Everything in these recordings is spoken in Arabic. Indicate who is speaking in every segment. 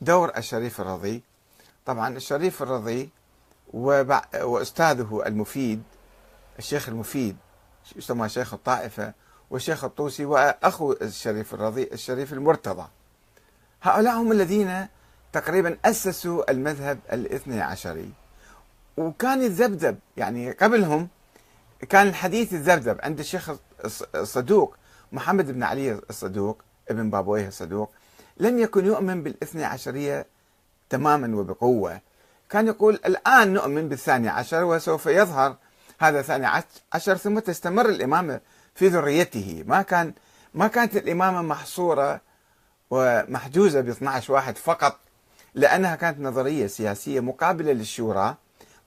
Speaker 1: دور الشريف الرضي. طبعا الشريف الرضي وأستاذه المفيد الشيخ المفيد يسمى شيخ الطائفة والشيخ الطوسي وأخو الشريف الرضي الشريف المرتضى. هؤلاء هم الذين تقريبا أسسوا المذهب الاثني عشري. وكان يتذبذب يعني قبلهم كان الحديث يتذبذب عند الشيخ الصدوق محمد بن علي الصدوق ابن بابويه الصدوق. لم يكن يؤمن بالاثني عشرية تماما وبقوة. كان يقول الآن نؤمن بالثاني عشر وسوف يظهر هذا الثاني عشر ثم تستمر الإمامة في ذريته. ما كان ما كانت الإمامة محصورة ومحجوزة ب 12 واحد فقط لأنها كانت نظرية سياسية مقابلة للشورى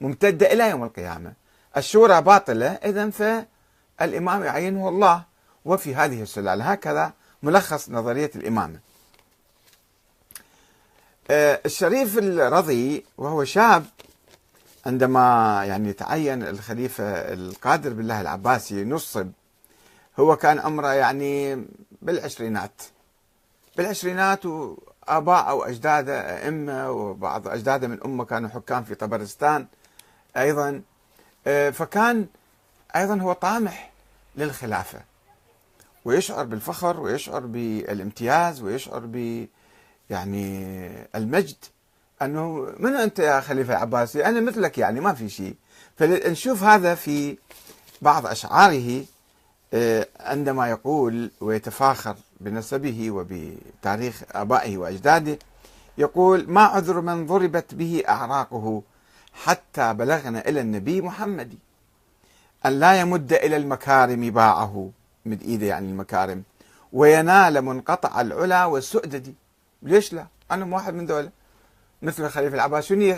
Speaker 1: ممتدة إلى يوم القيامة. الشورى باطلة إذا فالإمام يعينه الله. وفي هذه السلالة هكذا ملخص نظرية الإمامة. الشريف الرضي وهو شاب عندما يعني تعين الخليفة القادر بالله العباسي نصب هو كان عمره يعني بالعشرينات. بالعشرينات وآباء أو أجداده أئمة وبعض أجداده من أمة كانوا حكام في طبرستان أيضا. آه، فكان أيضا هو طامح للخلافة ويشعر بالفخر ويشعر بالامتياز ويشعر ب يعني المجد. أنه من أنت يا خليفة العباسي؟ أنا مثلك يعني ما في شيء. فنشوف هذا في بعض أشعاره آه، عندما يقول ويتفاخر بنسبه وبتاريخ آبائه وأجداده يقول ما عذر من ضربت به أعراقه حتى بلغنا إلى النبي محمد. أن لا يمد إلى المكارم باعه مد إيده يعني المكارم وينال منقطع العلا والسؤدد. ليش لا؟ أنا واحد من ذولا. مثل الخليفه العباسي.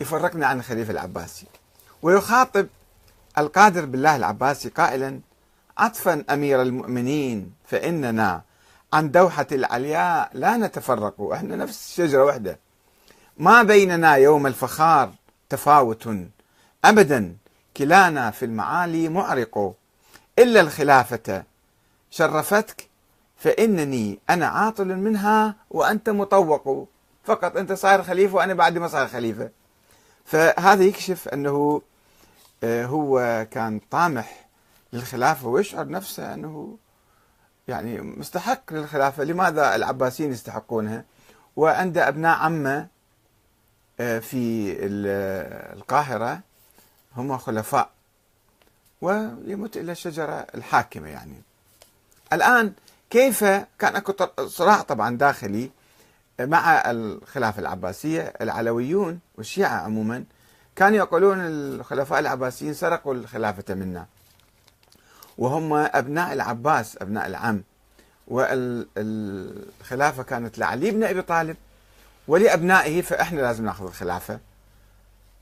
Speaker 1: يفرقنا عن الخليفه العباسي؟ ويخاطب القادر بالله العباسي قائلا عطفا أمير المؤمنين فإننا عن دوحة العلياء لا نتفرق إحنا نفس شجرة واحدة. ما بيننا يوم الفخار تفاوت. ابدا كلانا في المعالي معرق. إلا الخلافة شرفتك فإنني أنا عاطل منها وأنت مطوق. فقط أنت صاير خليفة وأنا بعد ما صار خليفة. فهذا يكشف أنه آه، هو كان طامح للخلافة ويشعر نفسه أنه يعني مستحق للخلافة. لماذا العباسيين يستحقونها؟ وعنده أبناء عمة آه، في القاهرة هم خلفاء ويمت إلى الشجرة الحاكمة يعني. الآن كيف كان أكو صراع طبعا داخلي مع الخلافة العباسية العلويون والشيعة عموما كانوا يقولون الخلفاء العباسيين سرقوا الخلافة منا. وهم أبناء العباس أبناء العم. والخلافة كانت لعلي بن أبي طالب ولأبنائه فإحنا لازم نأخذ الخلافة.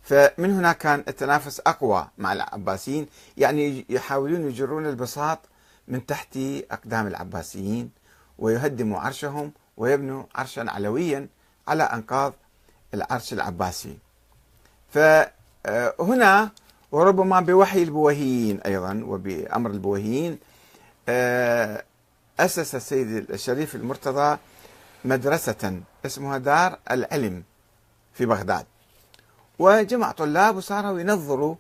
Speaker 1: فمن هنا كان التنافس أقوى مع العباسيين يعني يحاولون يجرون البساط من تحت أقدام العباسيين ويهدموا عرشهم ويبنوا عرشا علويا على أنقاض العرش العباسي. فهنا وربما بوحي البويهيين أيضا وبأمر البويهيين آه، أسس السيد الشريف المرتضى مدرسة اسمها دار العلم في بغداد. وجمع طلاب وصاروا ينظروا